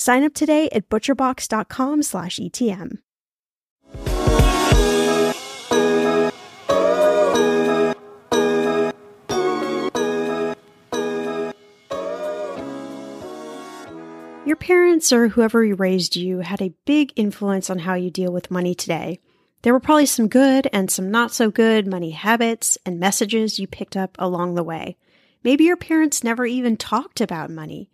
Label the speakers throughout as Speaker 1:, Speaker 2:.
Speaker 1: Sign up today at butcherbox.com slash ETM. Your parents or whoever raised you had a big influence on how you deal with money today. There were probably some good and some not so good money habits and messages you picked up along the way. Maybe your parents never even talked about money.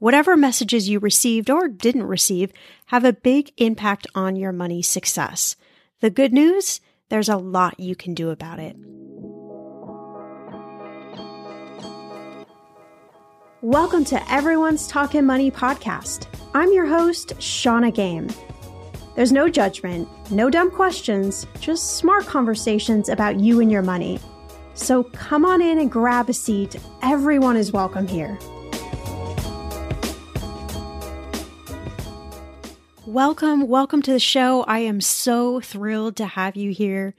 Speaker 1: Whatever messages you received or didn't receive have a big impact on your money success. The good news there's a lot you can do about it. Welcome to Everyone's Talking Money podcast. I'm your host, Shannah Game. There's no judgment, no dumb questions, just smart conversations about you and your money. So come on in and grab a seat. Everyone is welcome here. Welcome, welcome to the show. I am so thrilled to have you here.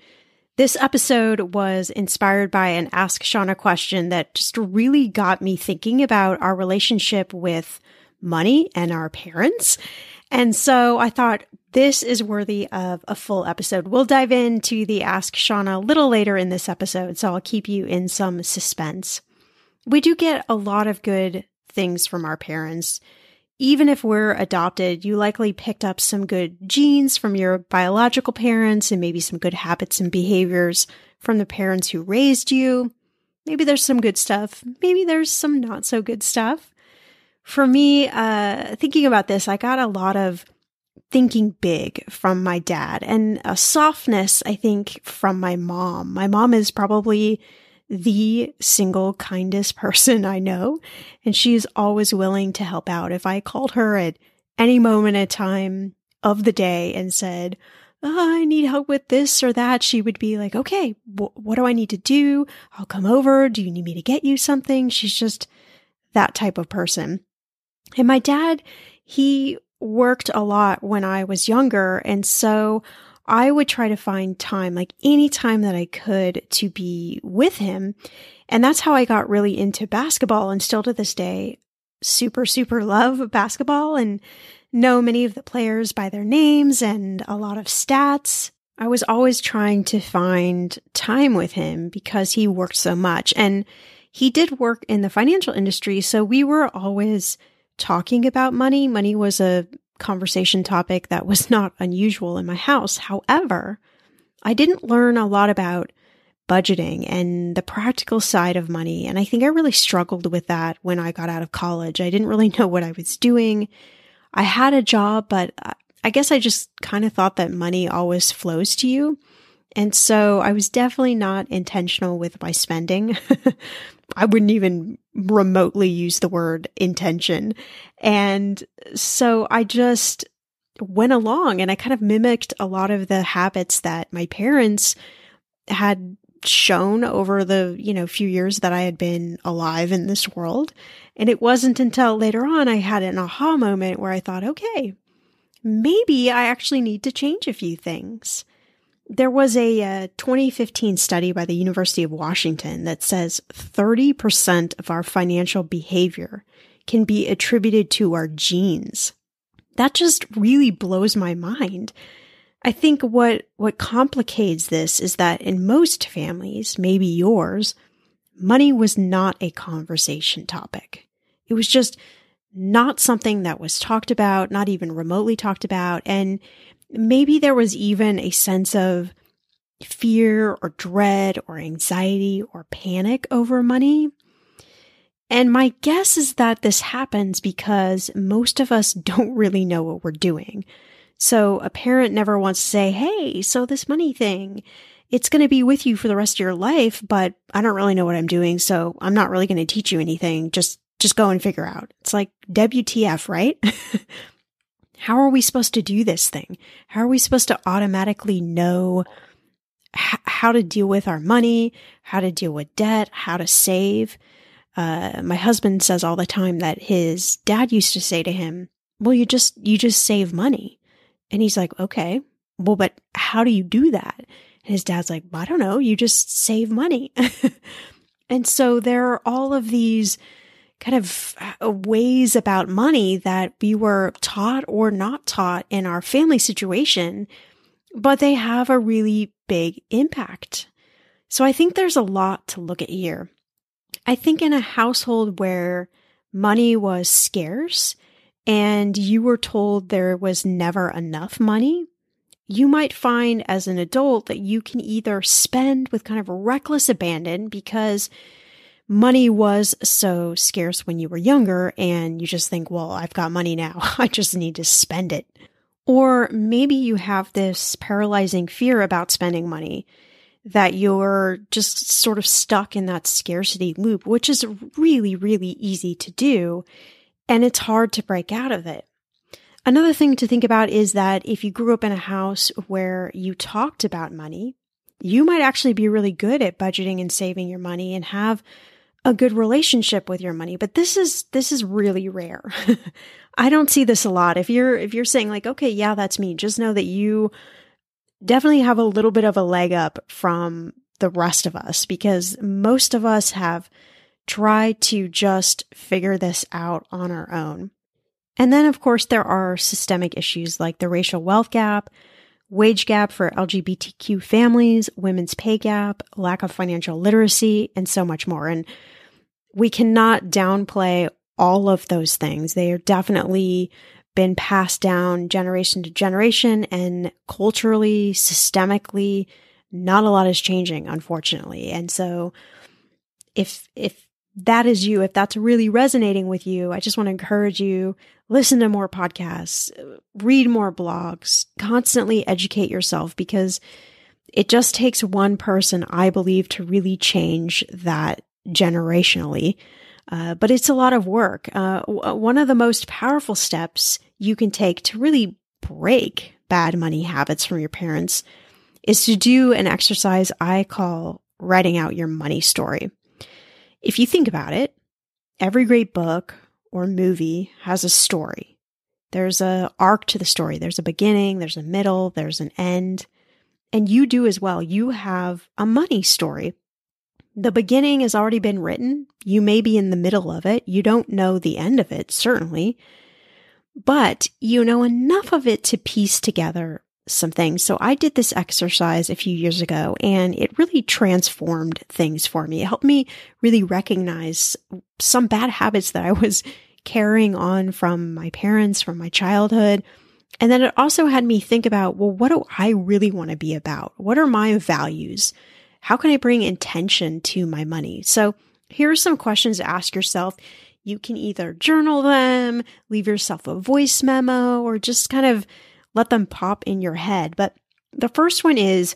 Speaker 1: This episode was inspired by an Ask Shannah question that just really got me thinking about our relationship with money and our parents. And so I thought this is worthy of a full episode. We'll dive into the Ask Shannah a little later in this episode, so I'll keep you in some suspense. We do get a lot of good things from our parents even if we're adopted, you likely picked up some good genes from your biological parents and maybe some good habits and behaviors from the parents who raised you. Maybe there's some good stuff. Maybe there's some not so good stuff. For me, uh, thinking about this, I got a lot of thinking big from my dad and a softness, I think, from my mom. My mom is probably the single kindest person I know. And she's always willing to help out. If I called her at any moment in time of the day and said, oh, I need help with this or that, she would be like, okay, wh- what do I need to do? I'll come over. Do you need me to get you something? She's just that type of person. And my dad, he worked a lot when I was younger. And so I would try to find time, like any time that I could to be with him. And that's how I got really into basketball and still to this day, super, super love basketball and know many of the players by their names and a lot of stats. I was always trying to find time with him because he worked so much and he did work in the financial industry. So we were always talking about money. Money was a conversation topic that was not unusual in my house. However, I didn't learn a lot about budgeting and the practical side of money. And I think I really struggled with that when I got out of college. I didn't really know what I was doing. I had a job, but I guess I just kind of thought that money always flows to you. And so I was definitely not intentional with my spending. I wouldn't even remotely use the word intention. And so I just went along and I kind of mimicked a lot of the habits that my parents had shown over the, you know, few years that I had been alive in this world. And it wasn't until later on I had an aha moment where I thought, okay, maybe I actually need to change a few things. There was a, uh, 2015 study by the University of Washington that says 30% of our financial behavior can be attributed to our genes. That just really blows my mind. I think what, what complicates this is that in most families, maybe yours, money was not a conversation topic. It was just not something that was talked about, not even remotely talked about. And maybe there was even a sense of fear or dread or anxiety or panic over money. And my guess is that this happens because most of us don't really know what we're doing. So a parent never wants to say, Hey, so this money thing, it's going to be with you for the rest of your life, but I don't really know what I'm doing. So I'm not really going to teach you anything. Just just go and figure out. It's like WTF, right? How are we supposed to do this thing? How are we supposed to automatically know h- how to deal with our money, how to deal with debt, how to save? Uh, my husband says all the time that his dad used to say to him, well, you just, you just save money. And he's like, okay, well, but how do you do that? And his dad's like, I don't know. You just save money. and so there are all of these kind of uh, ways about money that we were taught or not taught in our family situation, but they have a really big impact. So I think there's a lot to look at here. I think in a household where money was scarce and you were told there was never enough money, you might find as an adult that you can either spend with kind of reckless abandon because money was so scarce when you were younger and you just think, well, I've got money now. I just need to spend it. Or maybe you have this paralyzing fear about spending money that you're just sort of stuck in that scarcity loop, which is really, really easy to do. And it's hard to break out of it. Another thing to think about is that if you grew up in a house where you talked about money, you might actually be really good at budgeting and saving your money and have a good relationship with your money but this is this is really rare. I don't see this a lot. If you're if you're saying like okay yeah that's me just know that you definitely have a little bit of a leg up from the rest of us because most of us have tried to just figure this out on our own. And then of course there are systemic issues like the racial wealth gap wage gap for LGBTQ families, women's pay gap, lack of financial literacy, and so much more. And we cannot downplay all of those things. They are definitely been passed down generation to generation and culturally, systemically, not a lot is changing, unfortunately. And so if, if that is you, if that's really resonating with you, I just want to encourage you, listen to more podcasts, read more blogs, constantly educate yourself because it just takes one person, I believe, to really change that generationally. Uh, but it's a lot of work. Uh, w- one of the most powerful steps you can take to really break bad money habits from your parents is to do an exercise I call writing out your money story. If you think about it, every great book or movie has a story. There's a arc to the story. There's a beginning, there's a middle, there's an end. And you do as well. You have a money story. The beginning has already been written. You may be in the middle of it. You don't know the end of it, certainly, but you know enough of it to piece together some things. So I did this exercise a few years ago and it really transformed things for me. It helped me really recognize some bad habits that I was carrying on from my parents, from my childhood. And then it also had me think about, well, what do I really want to be about? What are my values? How can I bring intention to my money? So here are some questions to ask yourself. You can either journal them, leave yourself a voice memo, or just kind of let them pop in your head. But the first one is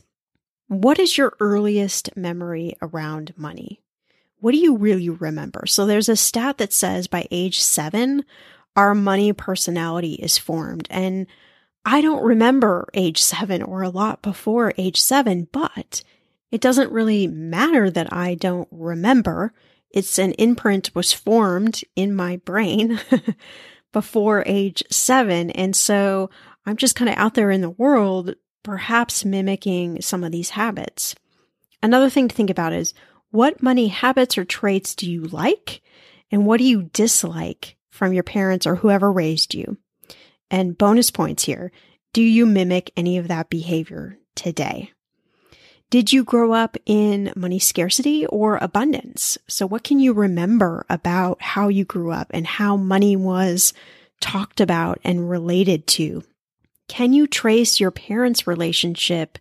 Speaker 1: what is your earliest memory around money? What do you really remember? So there's a stat that says by age seven, our money personality is formed. And I don't remember age seven or a lot before age seven, but it doesn't really matter that I don't remember. It's an imprint was formed in my brain before age seven. And so I'm just kind of out there in the world, perhaps mimicking some of these habits. Another thing to think about is what money habits or traits do you like? And what do you dislike from your parents or whoever raised you? And bonus points here. Do you mimic any of that behavior today? Did you grow up in money scarcity or abundance? So what can you remember about how you grew up and how money was talked about and related to can you trace your parents' relationship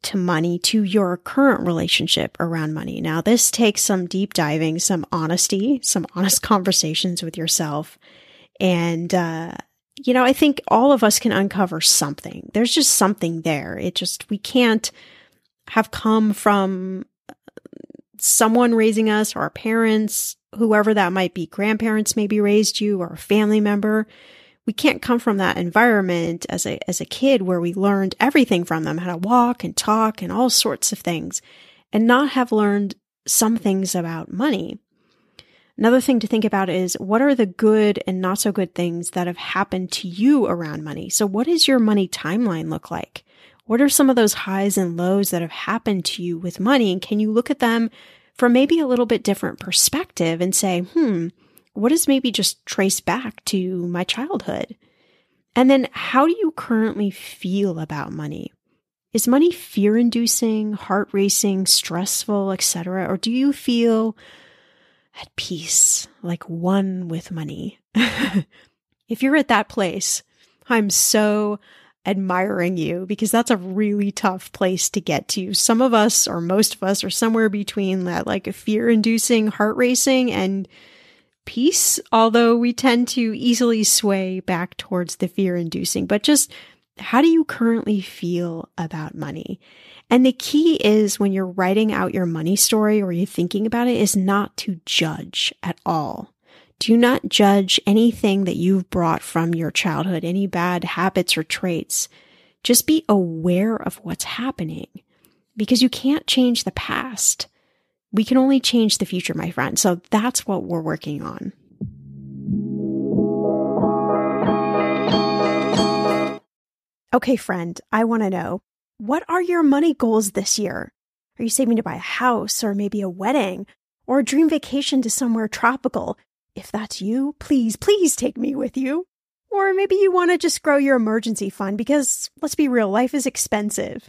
Speaker 1: to money to your current relationship around money? Now, this takes some deep diving, some honesty, some honest conversations with yourself. And, uh, you know, I think all of us can uncover something. There's just something there. It just, we can't have come from someone raising us or our parents, whoever that might be, grandparents maybe raised you or a family member we can't come from that environment as a, as a kid where we learned everything from them, how to walk and talk and all sorts of things and not have learned some things about money. Another thing to think about is what are the good and not so good things that have happened to you around money? So what does your money timeline look like? What are some of those highs and lows that have happened to you with money? And can you look at them from maybe a little bit different perspective and say, hmm, what is maybe just traced back to my childhood? And then how do you currently feel about money? Is money fear inducing, heart racing, stressful, etc.? Or do you feel at peace, like one with money? if you're at that place, I'm so admiring you because that's a really tough place to get to. Some of us, or most of us, are somewhere between that like fear inducing, heart racing, and peace, although we tend to easily sway back towards the fear inducing. But just how do you currently feel about money? And the key is when you're writing out your money story or you're thinking about it is not to judge at all. Do not judge anything that you've brought from your childhood, any bad habits or traits. Just be aware of what's happening because you can't change the past. We can only change the future, my friend. So that's what we're working on. Okay, friend, I want to know what are your money goals this year? Are you saving to buy a house or maybe a wedding or a dream vacation to somewhere tropical? If that's you, please, please take me with you. Or maybe you want to just grow your emergency fund because let's be real, life is expensive.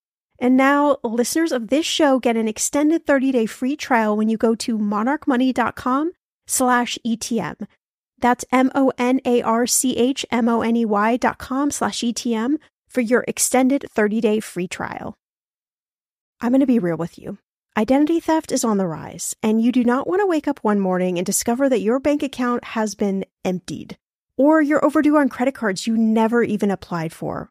Speaker 1: And now listeners of this show get an extended 30-day free trial when you go to monarchmoney.com slash ETM. That's M-O-N-A-R-C-H-M-O-N-E-Y dot com slash ETM for your extended 30-day free trial. I'm going to be real with you. Identity theft is on the rise, and you do not want to wake up one morning and discover that your bank account has been emptied, or you're overdue on credit cards you never even applied for.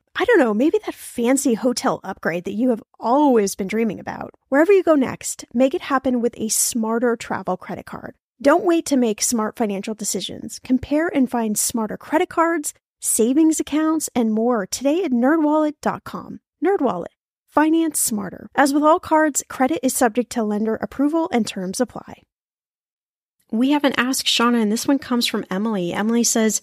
Speaker 1: I don't know, maybe that fancy hotel upgrade that you have always been dreaming about. Wherever you go next, make it happen with a smarter travel credit card. Don't wait to make smart financial decisions. Compare and find smarter credit cards, savings accounts, and more today at nerdwallet.com. Nerdwallet Finance smarter. As with all cards, credit is subject to lender approval and terms apply. We have an Ask Shannah, and this one comes from Emily. Emily says,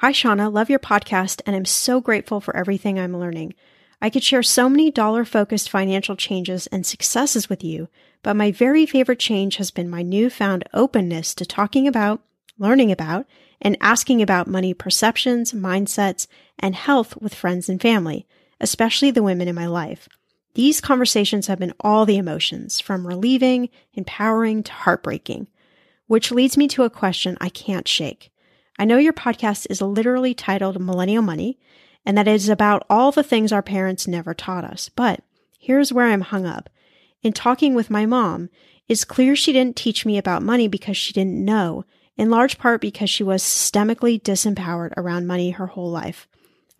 Speaker 1: Hi, Shannah. Love your podcast, and I'm so grateful for everything I'm learning. I could share so many dollar focused financial changes and successes with you, but my very favorite change has been my newfound openness to talking about, learning about, and asking about money perceptions, mindsets, and health with friends and family, especially the women in my life. These conversations have been all the emotions, from relieving, empowering to heartbreaking, which leads me to a question I can't shake. I know your podcast is literally titled Millennial Money, and that it is about all the things our parents never taught us. But here's where I'm hung up. In talking with my mom, it's clear she didn't teach me about money because she didn't know, in large part because she was systemically disempowered around money her whole life.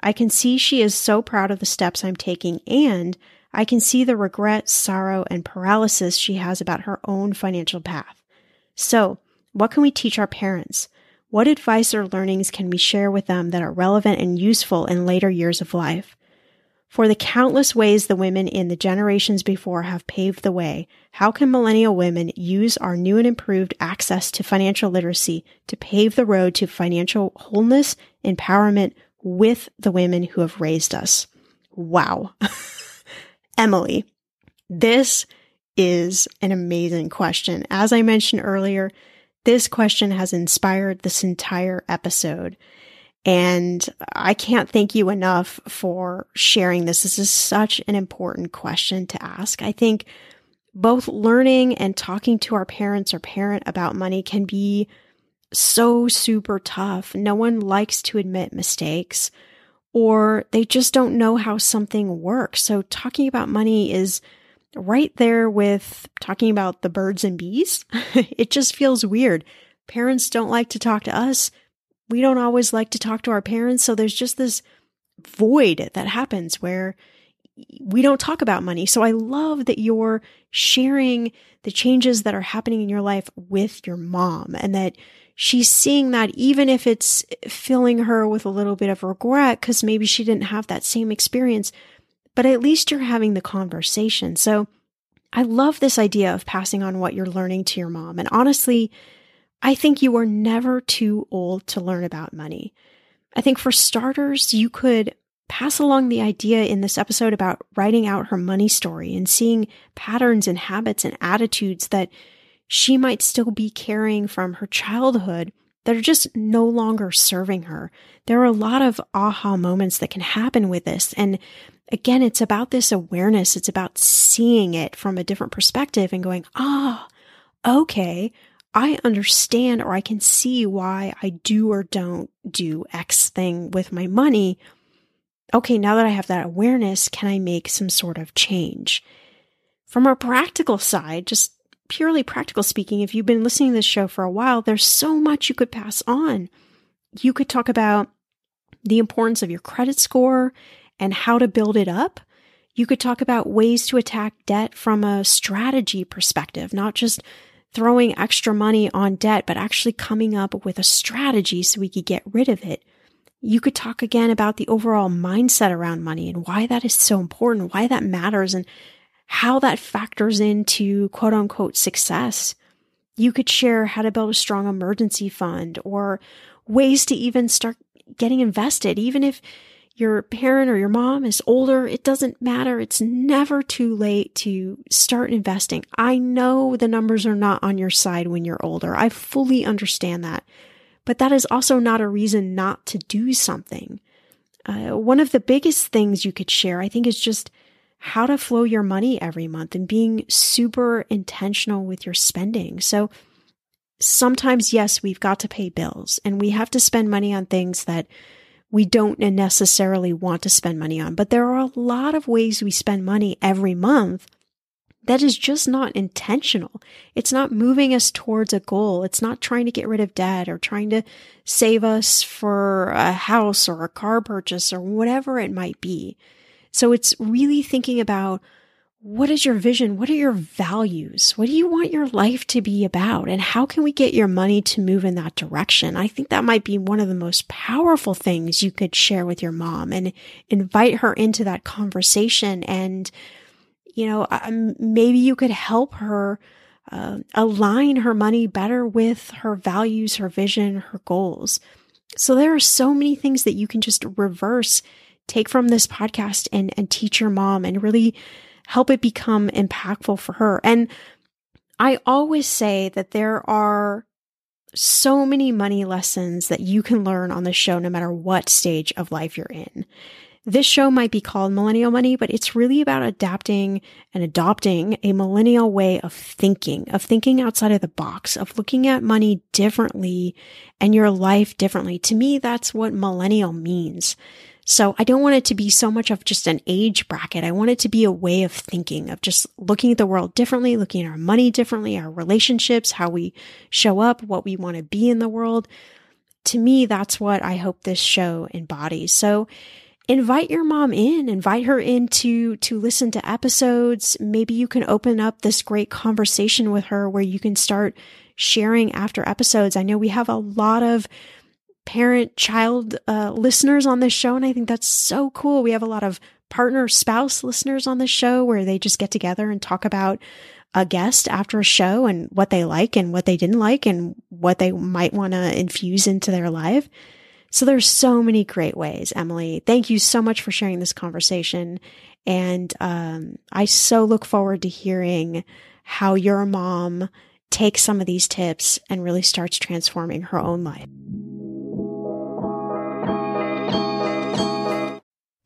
Speaker 1: I can see she is so proud of the steps I'm taking and I can see the regret, sorrow, and paralysis she has about her own financial path. So, what can we teach our parents? What advice or learnings can we share with them that are relevant and useful in later years of life? For the countless ways the women in the generations before have paved the way, how can millennial women use our new and improved access to financial literacy to pave the road to financial wholeness, empowerment with the women who have raised us? Wow. Emily, this is an amazing question. As I mentioned earlier, this question has inspired this entire episode. And I can't thank you enough for sharing this. This is such an important question to ask. I think both learning and talking to our parents or parent about money can be so super tough. No one likes to admit mistakes or they just don't know how something works. So talking about money is right there with talking about the birds and bees. it just feels weird. Parents don't like to talk to us we don't always like to talk to our parents. So there's just this void that happens where we don't talk about money. So I love that you're sharing the changes that are happening in your life with your mom and that she's seeing that even if it's filling her with a little bit of regret because maybe she didn't have that same experience, but at least you're having the conversation. So I love this idea of passing on what you're learning to your mom. And honestly, I think you are never too old to learn about money. I think for starters, you could pass along the idea in this episode about writing out her money story and seeing patterns and habits and attitudes that she might still be carrying from her childhood that are just no longer serving her. There are a lot of aha moments that can happen with this. And again, it's about this awareness. It's about seeing it from a different perspective and going, ah, oh, okay, I understand or I can see why I do or don't do X thing with my money. Okay, now that I have that awareness, can I make some sort of change? From a practical side, just purely practical speaking, if you've been listening to this show for a while, there's so much you could pass on. You could talk about the importance of your credit score and how to build it up. You could talk about ways to attack debt from a strategy perspective, not just throwing extra money on debt, but actually coming up with a strategy so we could get rid of it. You could talk again about the overall mindset around money and why that is so important, why that matters, and how that factors into quote unquote success. You could share how to build a strong emergency fund or ways to even start getting invested, even if your parent or your mom is older, it doesn't matter. It's never too late to start investing. I know the numbers are not on your side when you're older. I fully understand that. But that is also not a reason not to do something. Uh, one of the biggest things you could share, I think, is just how to flow your money every month and being super intentional with your spending. So sometimes, yes, we've got to pay bills and we have to spend money on things that we don't necessarily want to spend money on. But there are a lot of ways we spend money every month that is just not intentional. It's not moving us towards a goal. It's not trying to get rid of debt or trying to save us for a house or a car purchase or whatever it might be. So it's really thinking about what is your vision? What are your values? What do you want your life to be about? And how can we get your money to move in that direction? I think that might be one of the most powerful things you could share with your mom and invite her into that conversation. And, you know, maybe you could help her uh, align her money better with her values, her vision, her goals. So there are so many things that you can just reverse, take from this podcast and, and teach your mom and really help it become impactful for her. And I always say that there are so many money lessons that you can learn on this show, no matter what stage of life you're in. This show might be called Millennial Money, but it's really about adapting and adopting a millennial way of thinking, of thinking outside of the box, of looking at money differently and your life differently. To me, that's what millennial means. So I don't want it to be so much of just an age bracket. I want it to be a way of thinking, of just looking at the world differently, looking at our money differently, our relationships, how we show up, what we want to be in the world. To me, that's what I hope this show embodies. So invite your mom in, invite her in to, to listen to episodes. Maybe you can open up this great conversation with her where you can start sharing after episodes. I know we have a lot of parent child uh, listeners on this show. And I think that's so cool. We have a lot of partner spouse listeners on this show where they just get together and talk about a guest after a show and what they like and what they didn't like and what they might want to infuse into their life. So there's so many great ways, Emily. Thank you so much for sharing this conversation. And um, I so look forward to hearing how your mom takes some of these tips and really starts transforming her own life.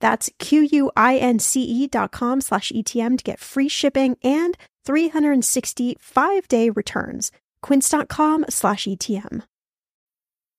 Speaker 1: That's Q-U-I-N-C-E dot com slash ETM to get free shipping and 365 day returns. Quince.com slash ETM.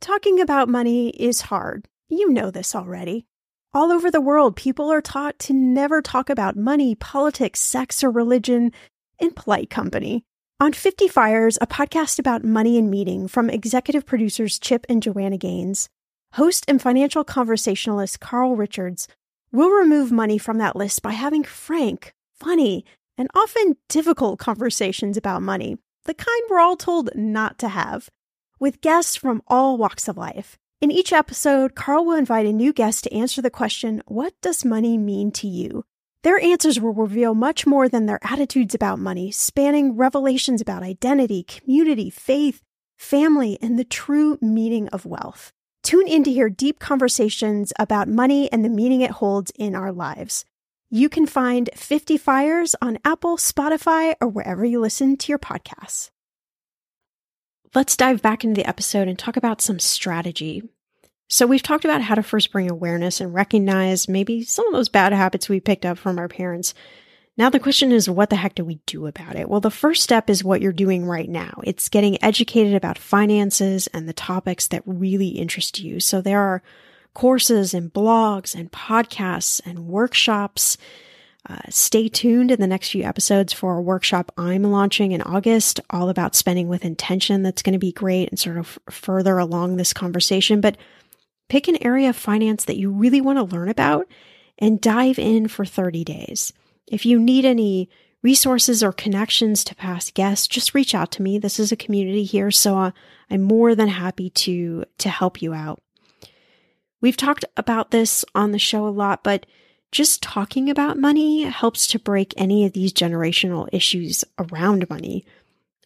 Speaker 1: Talking about money is hard. You know this already. All over the world, people are taught to never talk about money, politics, sex, or religion in polite company. On 50 Fires, a podcast about money and meeting from executive producers Chip and Joanna Gaines, host and financial conversationalist Carl Richards will remove money from that list by having frank, funny, and often difficult conversations about money, the kind we're all told not to have with guests from all walks of life. In each episode, Carl will invite a new guest to answer the question, What does money mean to you? Their answers will reveal much more than their attitudes about money, spanning revelations about identity, community, faith, family, and the true meaning of wealth. Tune in to hear deep conversations about money and the meaning it holds in our lives. You can find 50 Fires on Apple, Spotify, or wherever you listen to your podcasts let's dive back into the episode and talk about some strategy. So, we've talked about how to first bring awareness and recognize maybe some of those bad habits we picked up from our parents. Now, the question is, what the heck do we do about it? Well, the first step is what you're doing right now. It's getting educated about finances and the topics that really interest you. So, there are courses and blogs and podcasts and workshops uh, stay tuned in the next few episodes for a workshop I'm launching in August, all about spending with intention. That's going to be great and sort of further along this conversation. But pick an area of finance that you really want to learn about and dive in for 30 days. If you need any resources or connections to past guests, just reach out to me. This is a community here, so uh, I'm more than happy to to help you out. We've talked about this on the show a lot, but just talking about money helps to break any of these generational issues around money.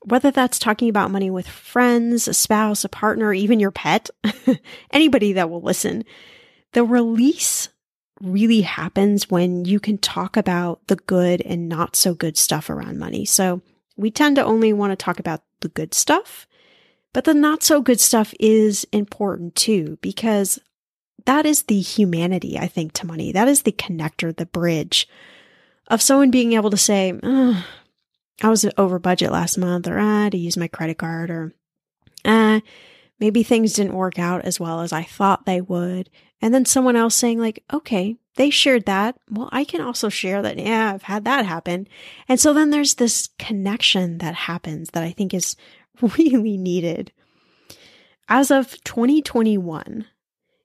Speaker 1: Whether that's talking about money with friends, a spouse, a partner, even your pet, anybody that will listen, the release really happens when you can talk about the good and not so good stuff around money. So we tend to only want to talk about the good stuff, but the not so good stuff is important too, because that is the humanity, I think, to money. That is the connector, the bridge of someone being able to say, I was over budget last month, or ah, to use my credit card, or ah, maybe things didn't work out as well as I thought they would. And then someone else saying, like, okay, they shared that. Well, I can also share that. Yeah, I've had that happen. And so then there's this connection that happens that I think is really needed. As of 2021,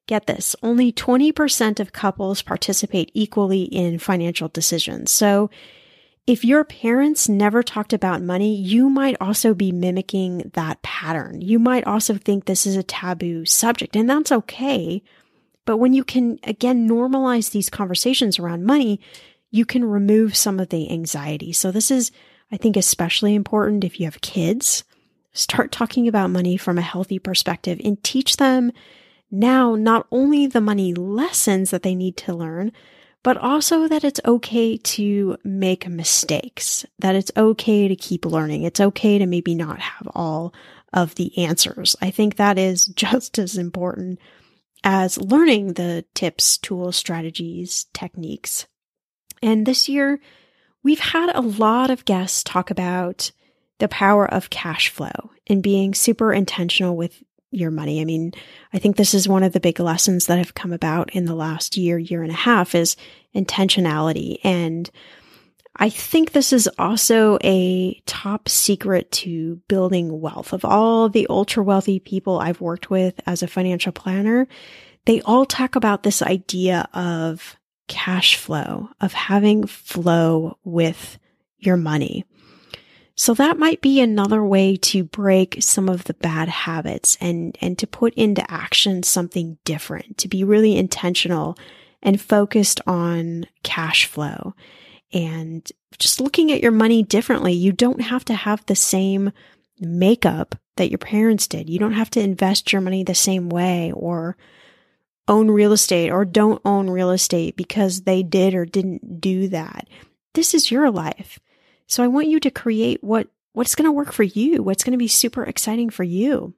Speaker 1: get this, only 20% of couples participate equally in financial decisions. So if your parents never talked about money, you might also be mimicking that pattern. You might also think this is a taboo subject, and that's okay. But when you can, again, normalize these conversations around money, you can remove some of the anxiety. So, this is, I think, especially important if you have kids. Start talking about money from a healthy perspective and teach them now not only the money lessons that they need to learn, but also that it's okay to make mistakes, that it's okay to keep learning. It's okay to maybe not have all of the answers. I think that is just as important as learning the tips, tools, strategies, techniques. And this year, we've had a lot of guests talk about the power of cash flow and being super intentional with your money. I mean, I think this is one of the big lessons that have come about in the last year, year and a half is intentionality. And I think this is also a top secret to building wealth. Of all the ultra wealthy people I've worked with as a financial planner, they all talk about this idea of cash flow, of having flow with your money. So that might be another way to break some of the bad habits and, and to put into action something different, to be really intentional and focused on cash flow and just looking at your money differently. You don't have to have the same makeup that your parents did. You don't have to invest your money the same way or own real estate or don't own real estate because they did or didn't do that. This is your life. So I want you to create what what's going to work for you, what's going to be super exciting for you.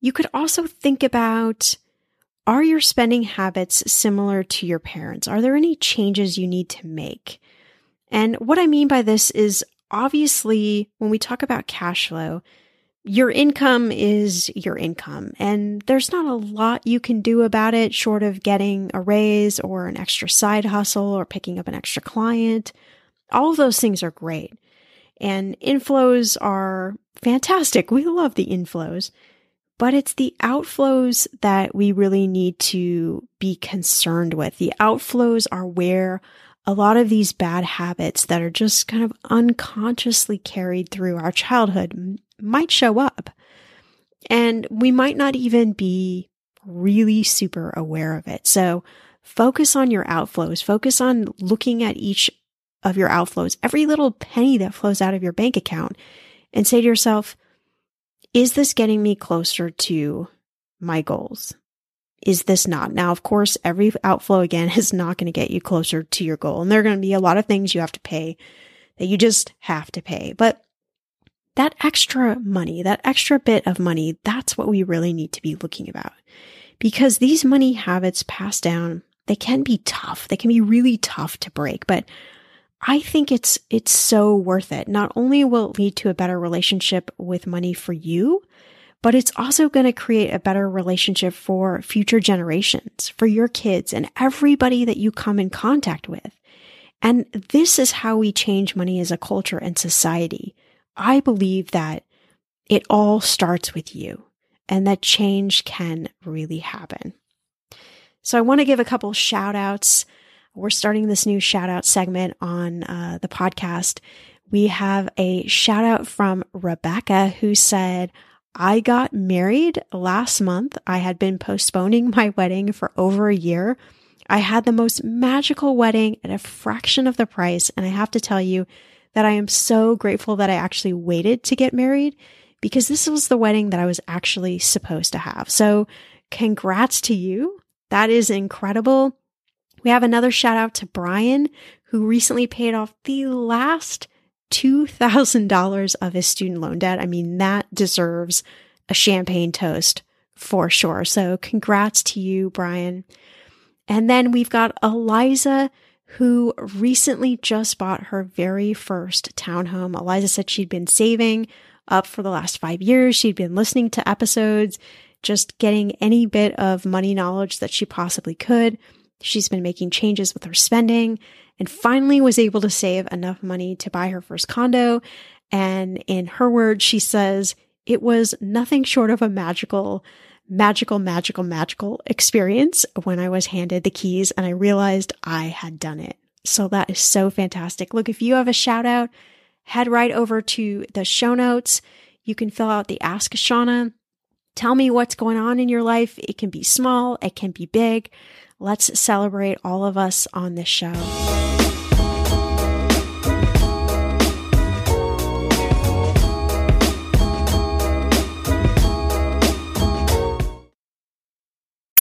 Speaker 1: You could also think about are your spending habits similar to your parents? Are there any changes you need to make? And what I mean by this is obviously when we talk about cash flow, your income is your income, and there's not a lot you can do about it short of getting a raise or an extra side hustle or picking up an extra client all of those things are great. And inflows are fantastic. We love the inflows, but it's the outflows that we really need to be concerned with. The outflows are where a lot of these bad habits that are just kind of unconsciously carried through our childhood might show up. And we might not even be really super aware of it. So focus on your outflows. Focus on looking at each of your outflows, every little penny that flows out of your bank account, and say to yourself, is this getting me closer to my goals? Is this not? Now, of course, every outflow again is not going to get you closer to your goal. And there are going to be a lot of things you have to pay that you just have to pay. But that extra money, that extra bit of money, that's what we really need to be looking about. Because these money habits passed down, they can be tough. They can be really tough to break. But I think it's it's so worth it. Not only will it lead to a better relationship with money for you, but it's also going to create a better relationship for future generations, for your kids and everybody that you come in contact with. And this is how we change money as a culture and society. I believe that it all starts with you and that change can really happen. So I want to give a couple shout outs we're starting this new shout out segment on uh, the podcast. We have a shout out from Rebecca who said, I got married last month. I had been postponing my wedding for over a year. I had the most magical wedding at a fraction of the price. And I have to tell you that I am so grateful that I actually waited to get married because this was the wedding that I was actually supposed to have. So congrats to you. That is incredible. We have another shout out to Brian, who recently paid off the last $2,000 of his student loan debt. I mean, that deserves a champagne toast for sure. So congrats to you, Brian. And then we've got Eliza, who recently just bought her very first townhome. Eliza said she'd been saving up for the last five years. She'd been listening to episodes, just getting any bit of money knowledge that she possibly could. She's been making changes with her spending and finally was able to save enough money to buy her first condo. And in her words, she says, it was nothing short of a magical, magical, magical, magical experience when I was handed the keys and I realized I had done it. So that is so fantastic. Look, if you have a shout out, head right over to the show notes. You can fill out the Ask Shannah. Tell me what's going on in your life. It can be small, it can be big. Let's celebrate all of us on this show.